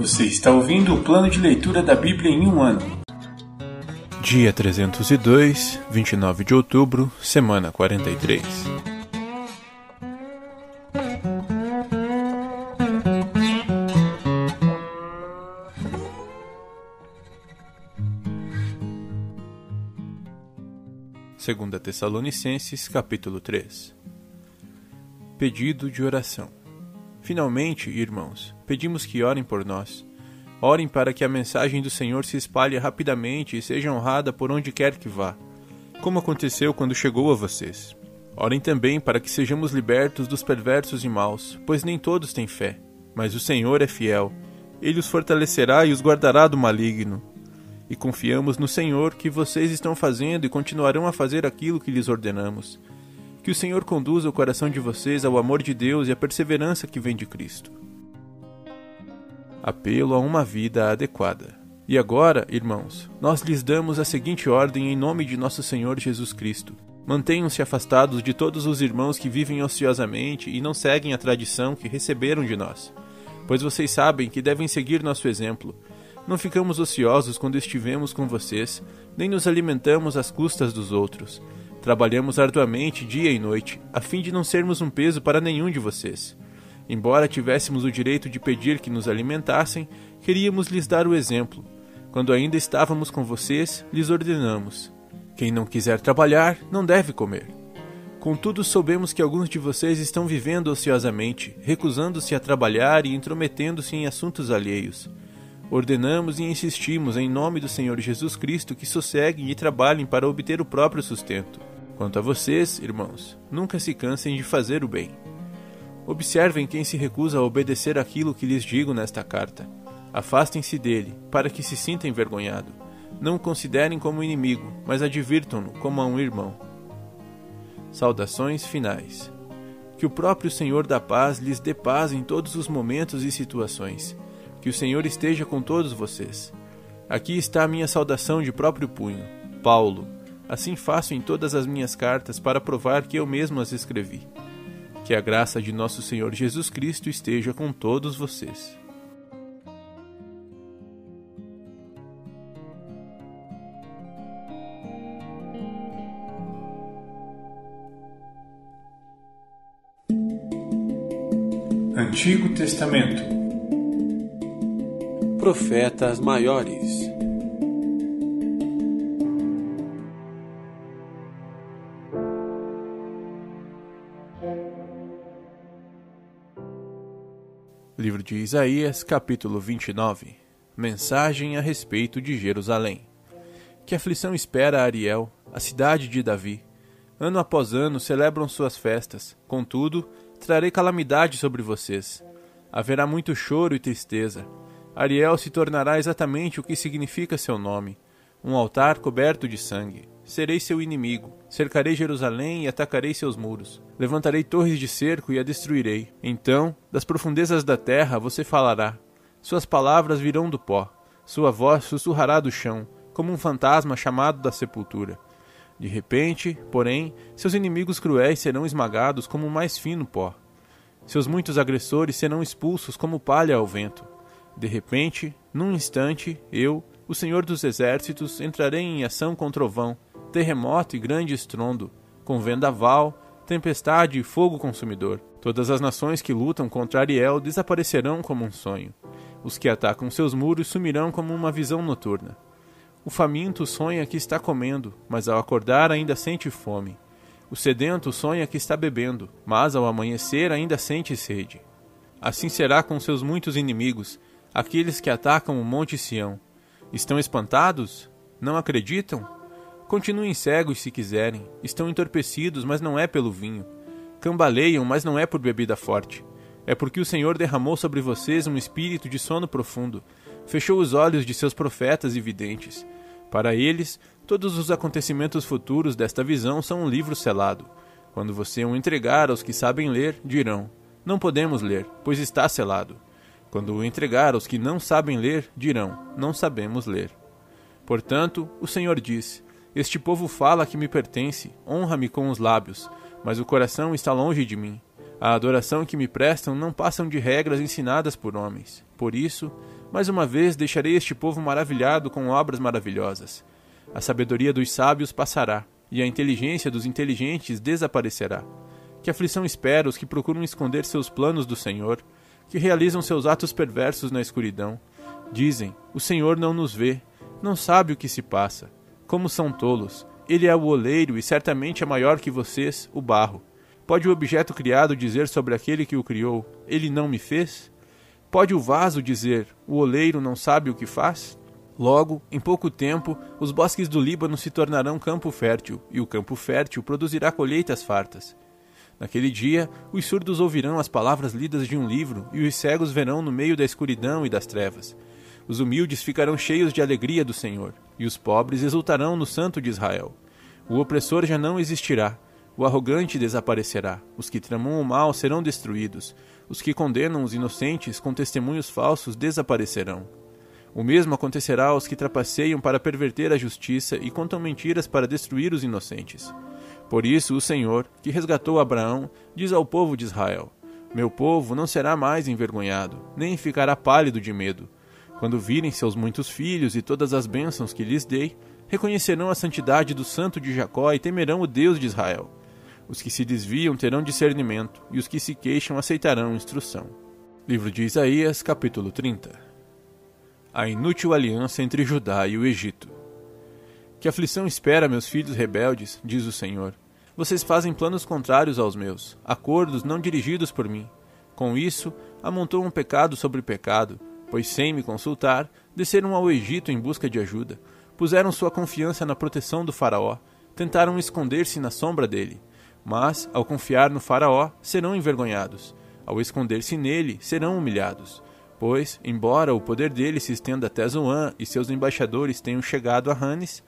Você está ouvindo o plano de leitura da Bíblia em um ano. Dia 302, 29 de outubro, semana 43. Segunda Tessalonicenses, capítulo 3. Pedido de oração. Finalmente, irmãos, pedimos que orem por nós. Orem para que a mensagem do Senhor se espalhe rapidamente e seja honrada por onde quer que vá, como aconteceu quando chegou a vocês. Orem também para que sejamos libertos dos perversos e maus, pois nem todos têm fé. Mas o Senhor é fiel. Ele os fortalecerá e os guardará do maligno. E confiamos no Senhor que vocês estão fazendo e continuarão a fazer aquilo que lhes ordenamos. Que o Senhor conduza o coração de vocês ao amor de Deus e à perseverança que vem de Cristo. Apelo a uma vida adequada. E agora, irmãos, nós lhes damos a seguinte ordem em nome de nosso Senhor Jesus Cristo. Mantenham-se afastados de todos os irmãos que vivem ociosamente e não seguem a tradição que receberam de nós, pois vocês sabem que devem seguir nosso exemplo. Não ficamos ociosos quando estivemos com vocês, nem nos alimentamos às custas dos outros. Trabalhamos arduamente dia e noite, a fim de não sermos um peso para nenhum de vocês. Embora tivéssemos o direito de pedir que nos alimentassem, queríamos lhes dar o exemplo. Quando ainda estávamos com vocês, lhes ordenamos: quem não quiser trabalhar, não deve comer. Contudo, soubemos que alguns de vocês estão vivendo ociosamente, recusando-se a trabalhar e intrometendo-se em assuntos alheios. Ordenamos e insistimos em nome do Senhor Jesus Cristo que sosseguem e trabalhem para obter o próprio sustento. Quanto a vocês, irmãos, nunca se cansem de fazer o bem. Observem quem se recusa a obedecer aquilo que lhes digo nesta carta. Afastem-se dele, para que se sinta envergonhado. Não o considerem como inimigo, mas advirtam-no como a um irmão. Saudações finais. Que o próprio Senhor da paz lhes dê paz em todos os momentos e situações. Que o Senhor esteja com todos vocês. Aqui está a minha saudação de próprio punho. Paulo, Assim faço em todas as minhas cartas para provar que eu mesmo as escrevi. Que a graça de nosso Senhor Jesus Cristo esteja com todos vocês. Antigo Testamento Profetas Maiores Livro de Isaías, capítulo 29 Mensagem a respeito de Jerusalém. Que aflição espera Ariel, a cidade de Davi? Ano após ano celebram suas festas, contudo, trarei calamidade sobre vocês. Haverá muito choro e tristeza. Ariel se tornará exatamente o que significa seu nome: um altar coberto de sangue. Serei seu inimigo. Cercarei Jerusalém e atacarei seus muros. Levantarei torres de cerco e a destruirei. Então, das profundezas da terra você falará. Suas palavras virão do pó. Sua voz sussurrará do chão, como um fantasma chamado da sepultura. De repente, porém, seus inimigos cruéis serão esmagados como o mais fino pó. Seus muitos agressores serão expulsos como palha ao vento. De repente, num instante, eu, o Senhor dos Exércitos, entrarei em ação com trovão, terremoto e grande estrondo, com vendaval, tempestade e fogo consumidor. Todas as nações que lutam contra Ariel desaparecerão como um sonho. Os que atacam seus muros sumirão como uma visão noturna. O faminto sonha que está comendo, mas ao acordar ainda sente fome. O sedento sonha que está bebendo, mas ao amanhecer ainda sente sede. Assim será com seus muitos inimigos, aqueles que atacam o Monte Sião. Estão espantados? Não acreditam? Continuem cegos se quiserem. Estão entorpecidos, mas não é pelo vinho. Cambaleiam, mas não é por bebida forte. É porque o Senhor derramou sobre vocês um espírito de sono profundo, fechou os olhos de seus profetas e videntes. Para eles, todos os acontecimentos futuros desta visão são um livro selado. Quando você o entregar aos que sabem ler, dirão: Não podemos ler, pois está selado. Quando o entregar aos que não sabem ler, dirão: Não sabemos ler. Portanto, o Senhor diz: este povo fala que me pertence, honra-me com os lábios, mas o coração está longe de mim. A adoração que me prestam não passam de regras ensinadas por homens. Por isso, mais uma vez deixarei este povo maravilhado com obras maravilhosas. A sabedoria dos sábios passará, e a inteligência dos inteligentes desaparecerá. Que aflição espera os que procuram esconder seus planos do Senhor, que realizam seus atos perversos na escuridão. Dizem: O Senhor não nos vê, não sabe o que se passa. Como são tolos! Ele é o oleiro e certamente é maior que vocês, o barro. Pode o objeto criado dizer sobre aquele que o criou: Ele não me fez? Pode o vaso dizer: O oleiro não sabe o que faz? Logo, em pouco tempo, os bosques do Líbano se tornarão campo fértil, e o campo fértil produzirá colheitas fartas. Naquele dia, os surdos ouvirão as palavras lidas de um livro, e os cegos verão no meio da escuridão e das trevas. Os humildes ficarão cheios de alegria do Senhor, e os pobres exultarão no Santo de Israel. O opressor já não existirá, o arrogante desaparecerá, os que tramam o mal serão destruídos, os que condenam os inocentes com testemunhos falsos desaparecerão. O mesmo acontecerá aos que trapaceiam para perverter a justiça e contam mentiras para destruir os inocentes. Por isso, o Senhor, que resgatou Abraão, diz ao povo de Israel: Meu povo não será mais envergonhado, nem ficará pálido de medo. Quando virem seus muitos filhos e todas as bênçãos que lhes dei, reconhecerão a santidade do Santo de Jacó e temerão o Deus de Israel. Os que se desviam terão discernimento, e os que se queixam aceitarão instrução. Livro de Isaías, capítulo 30 A inútil aliança entre Judá e o Egito. Que aflição espera meus filhos rebeldes, diz o Senhor. Vocês fazem planos contrários aos meus, acordos não dirigidos por mim. Com isso, amontou um pecado sobre pecado, pois sem me consultar, desceram ao Egito em busca de ajuda, puseram sua confiança na proteção do Faraó, tentaram esconder-se na sombra dele. Mas, ao confiar no Faraó, serão envergonhados. Ao esconder-se nele, serão humilhados. Pois, embora o poder dele se estenda até Zoan e seus embaixadores tenham chegado a Hanes,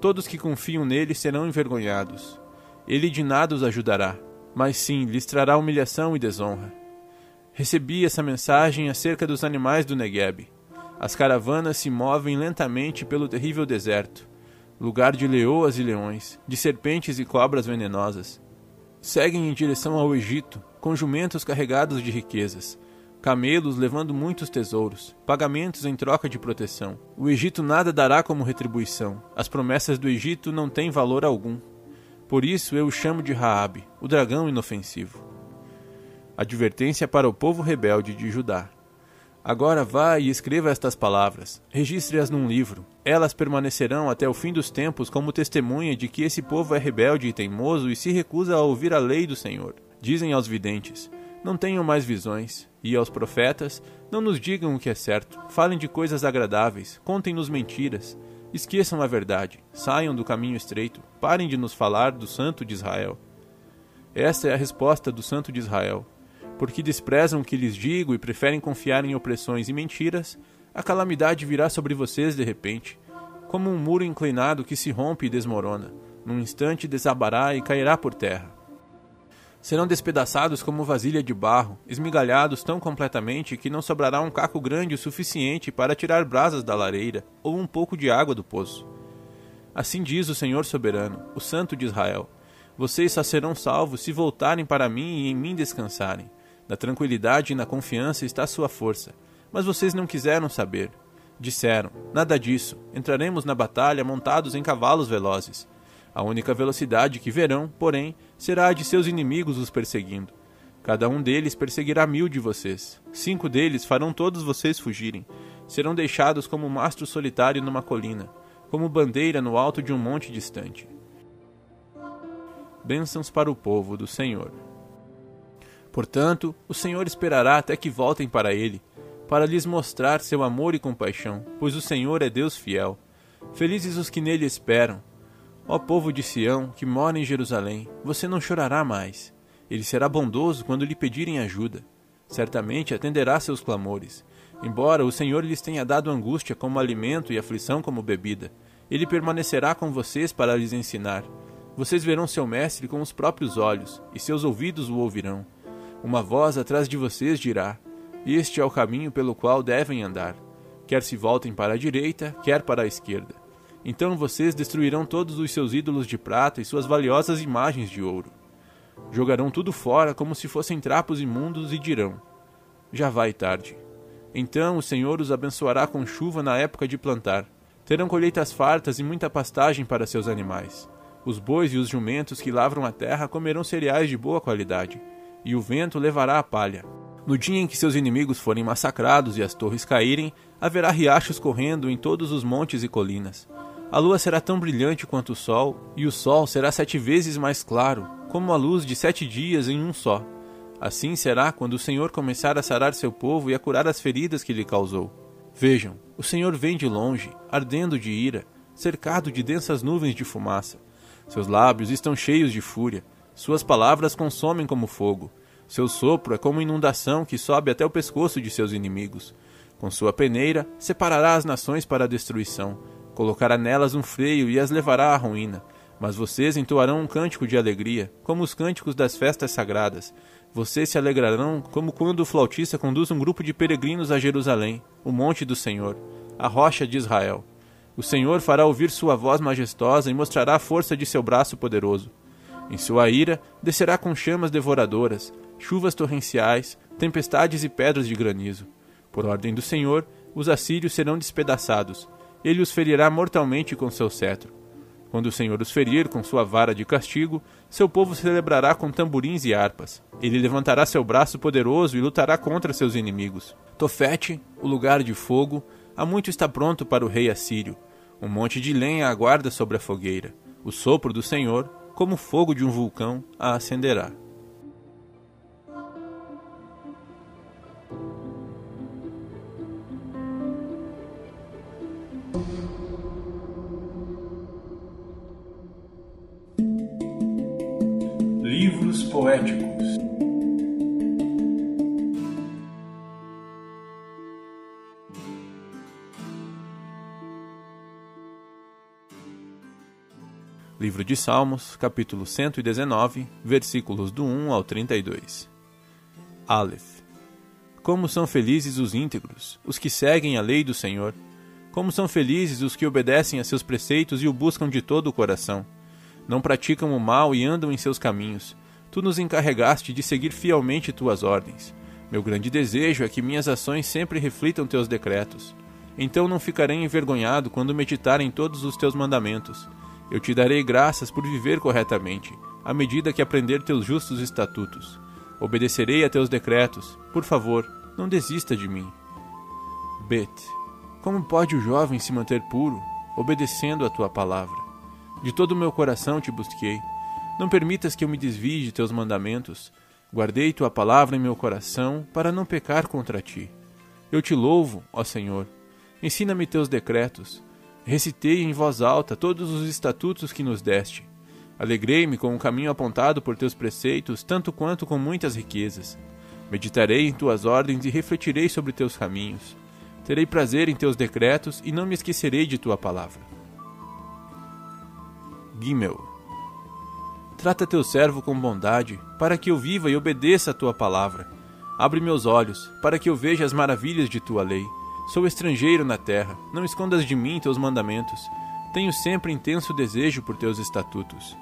todos que confiam nele serão envergonhados. Ele de nada os ajudará, mas sim lhes trará humilhação e desonra. Recebi essa mensagem acerca dos animais do Negueb. As caravanas se movem lentamente pelo terrível deserto, lugar de leoas e leões, de serpentes e cobras venenosas seguem em direção ao Egito, com jumentos carregados de riquezas, camelos levando muitos tesouros, pagamentos em troca de proteção. O Egito nada dará como retribuição. As promessas do Egito não têm valor algum. Por isso eu o chamo de Raabe, o dragão inofensivo. Advertência para o povo rebelde de Judá. Agora vá e escreva estas palavras, registre-as num livro. Elas permanecerão até o fim dos tempos como testemunha de que esse povo é rebelde e teimoso e se recusa a ouvir a lei do Senhor. Dizem aos videntes: Não tenham mais visões. E aos profetas: Não nos digam o que é certo. Falem de coisas agradáveis, contem-nos mentiras. Esqueçam a verdade, saiam do caminho estreito, parem de nos falar do Santo de Israel. Esta é a resposta do Santo de Israel porque desprezam o que lhes digo e preferem confiar em opressões e mentiras, a calamidade virá sobre vocês de repente, como um muro inclinado que se rompe e desmorona. Num instante desabará e cairá por terra. Serão despedaçados como vasilha de barro, esmigalhados tão completamente que não sobrará um caco grande o suficiente para tirar brasas da lareira ou um pouco de água do poço. Assim diz o Senhor soberano, o Santo de Israel: Vocês só serão salvos se voltarem para mim e em mim descansarem. Na tranquilidade e na confiança está sua força. Mas vocês não quiseram saber. Disseram: Nada disso. Entraremos na batalha montados em cavalos velozes. A única velocidade que verão, porém, será a de seus inimigos os perseguindo. Cada um deles perseguirá mil de vocês. Cinco deles farão todos vocês fugirem. Serão deixados como mastro solitário numa colina, como bandeira no alto de um monte distante. Bênçãos para o povo do Senhor. Portanto, o Senhor esperará até que voltem para ele, para lhes mostrar seu amor e compaixão, pois o Senhor é Deus fiel. Felizes os que nele esperam. Ó povo de Sião, que mora em Jerusalém, você não chorará mais. Ele será bondoso quando lhe pedirem ajuda. Certamente atenderá seus clamores. Embora o Senhor lhes tenha dado angústia como alimento e aflição como bebida, ele permanecerá com vocês para lhes ensinar. Vocês verão seu mestre com os próprios olhos, e seus ouvidos o ouvirão. Uma voz atrás de vocês dirá: Este é o caminho pelo qual devem andar. Quer se voltem para a direita, quer para a esquerda. Então vocês destruirão todos os seus ídolos de prata e suas valiosas imagens de ouro. Jogarão tudo fora como se fossem trapos imundos e dirão: Já vai tarde. Então o Senhor os abençoará com chuva na época de plantar. Terão colheitas fartas e muita pastagem para seus animais. Os bois e os jumentos que lavram a terra comerão cereais de boa qualidade, e o vento levará a palha. No dia em que seus inimigos forem massacrados e as torres caírem, haverá riachos correndo em todos os montes e colinas. A lua será tão brilhante quanto o sol, e o sol será sete vezes mais claro, como a luz de sete dias em um só. Assim será quando o Senhor começar a sarar seu povo e a curar as feridas que lhe causou. Vejam, o Senhor vem de longe, ardendo de ira, cercado de densas nuvens de fumaça. Seus lábios estão cheios de fúria, suas palavras consomem como fogo. Seu sopro é como inundação que sobe até o pescoço de seus inimigos. Com sua peneira, separará as nações para a destruição. Colocará nelas um freio e as levará à ruína. Mas vocês entoarão um cântico de alegria, como os cânticos das festas sagradas. Vocês se alegrarão como quando o flautista conduz um grupo de peregrinos a Jerusalém, o monte do Senhor, a rocha de Israel. O Senhor fará ouvir sua voz majestosa e mostrará a força de seu braço poderoso. Em sua ira, descerá com chamas devoradoras, chuvas torrenciais, tempestades e pedras de granizo. Por ordem do Senhor, os assírios serão despedaçados. Ele os ferirá mortalmente com seu cetro. Quando o Senhor os ferir com sua vara de castigo, seu povo celebrará com tamborins e harpas. Ele levantará seu braço poderoso e lutará contra seus inimigos. Tofete, o lugar de fogo, há muito está pronto para o rei assírio. Um monte de lenha aguarda sobre a fogueira. O sopro do Senhor, como fogo de um vulcão, a acenderá. Livro de Salmos, capítulo 119, versículos do 1 ao 32. Aleph. Como são felizes os íntegros, os que seguem a lei do Senhor. Como são felizes os que obedecem a seus preceitos e o buscam de todo o coração. Não praticam o mal e andam em seus caminhos. Tu nos encarregaste de seguir fielmente tuas ordens. Meu grande desejo é que minhas ações sempre reflitam teus decretos. Então não ficarei envergonhado quando meditar em todos os teus mandamentos. Eu te darei graças por viver corretamente, à medida que aprender teus justos estatutos. Obedecerei a teus decretos. Por favor, não desista de mim. Bet. Como pode o jovem se manter puro, obedecendo a tua palavra? De todo o meu coração te busquei. Não permitas que eu me desvie de teus mandamentos. Guardei tua palavra em meu coração para não pecar contra ti. Eu te louvo, ó Senhor. Ensina-me teus decretos. Recitei em voz alta todos os estatutos que nos deste. Alegrei-me com o caminho apontado por teus preceitos, tanto quanto com muitas riquezas. Meditarei em tuas ordens e refletirei sobre teus caminhos. Terei prazer em teus decretos e não me esquecerei de tua palavra. Gimel. Trata teu servo com bondade, para que eu viva e obedeça a tua palavra. Abre meus olhos, para que eu veja as maravilhas de tua lei. Sou estrangeiro na terra, não escondas de mim teus mandamentos. Tenho sempre intenso desejo por teus estatutos.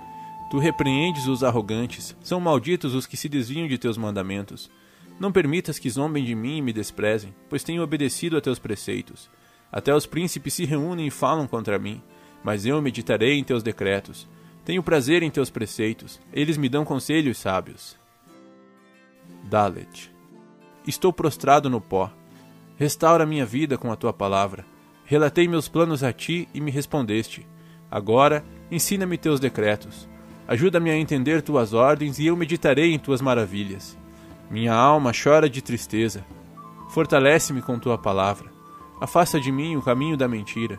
Tu repreendes os arrogantes, são malditos os que se desviam de teus mandamentos. Não permitas que zombem de mim e me desprezem, pois tenho obedecido a teus preceitos. Até os príncipes se reúnem e falam contra mim, mas eu meditarei em teus decretos. Tenho prazer em teus preceitos, eles me dão conselhos sábios. Dalet. Estou prostrado no pó Restaura minha vida com a tua palavra. Relatei meus planos a ti e me respondeste. Agora, ensina-me teus decretos. Ajuda-me a entender tuas ordens e eu meditarei em tuas maravilhas. Minha alma chora de tristeza. Fortalece-me com tua palavra. Afasta de mim o caminho da mentira.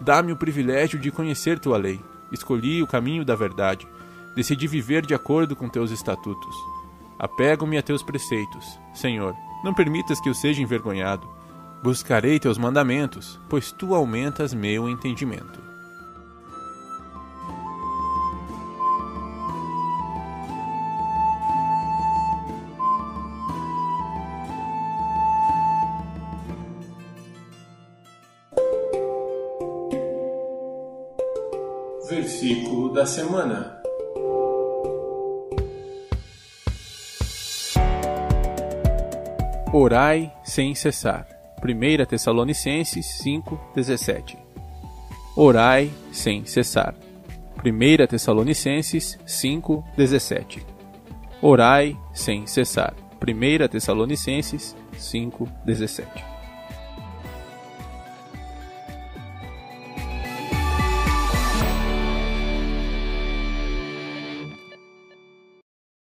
Dá-me o privilégio de conhecer tua lei. Escolhi o caminho da verdade. Decidi viver de acordo com teus estatutos. Apego-me a teus preceitos. Senhor, não permitas que eu seja envergonhado. Buscarei teus mandamentos, pois tu aumentas meu entendimento. Versículo da semana. Orai sem cessar. 1 Tessalonicenses 5:17. Orai sem cessar. 1 Tessalonicenses 5:17. Orai sem cessar. 1 Tessalonicenses 5:17.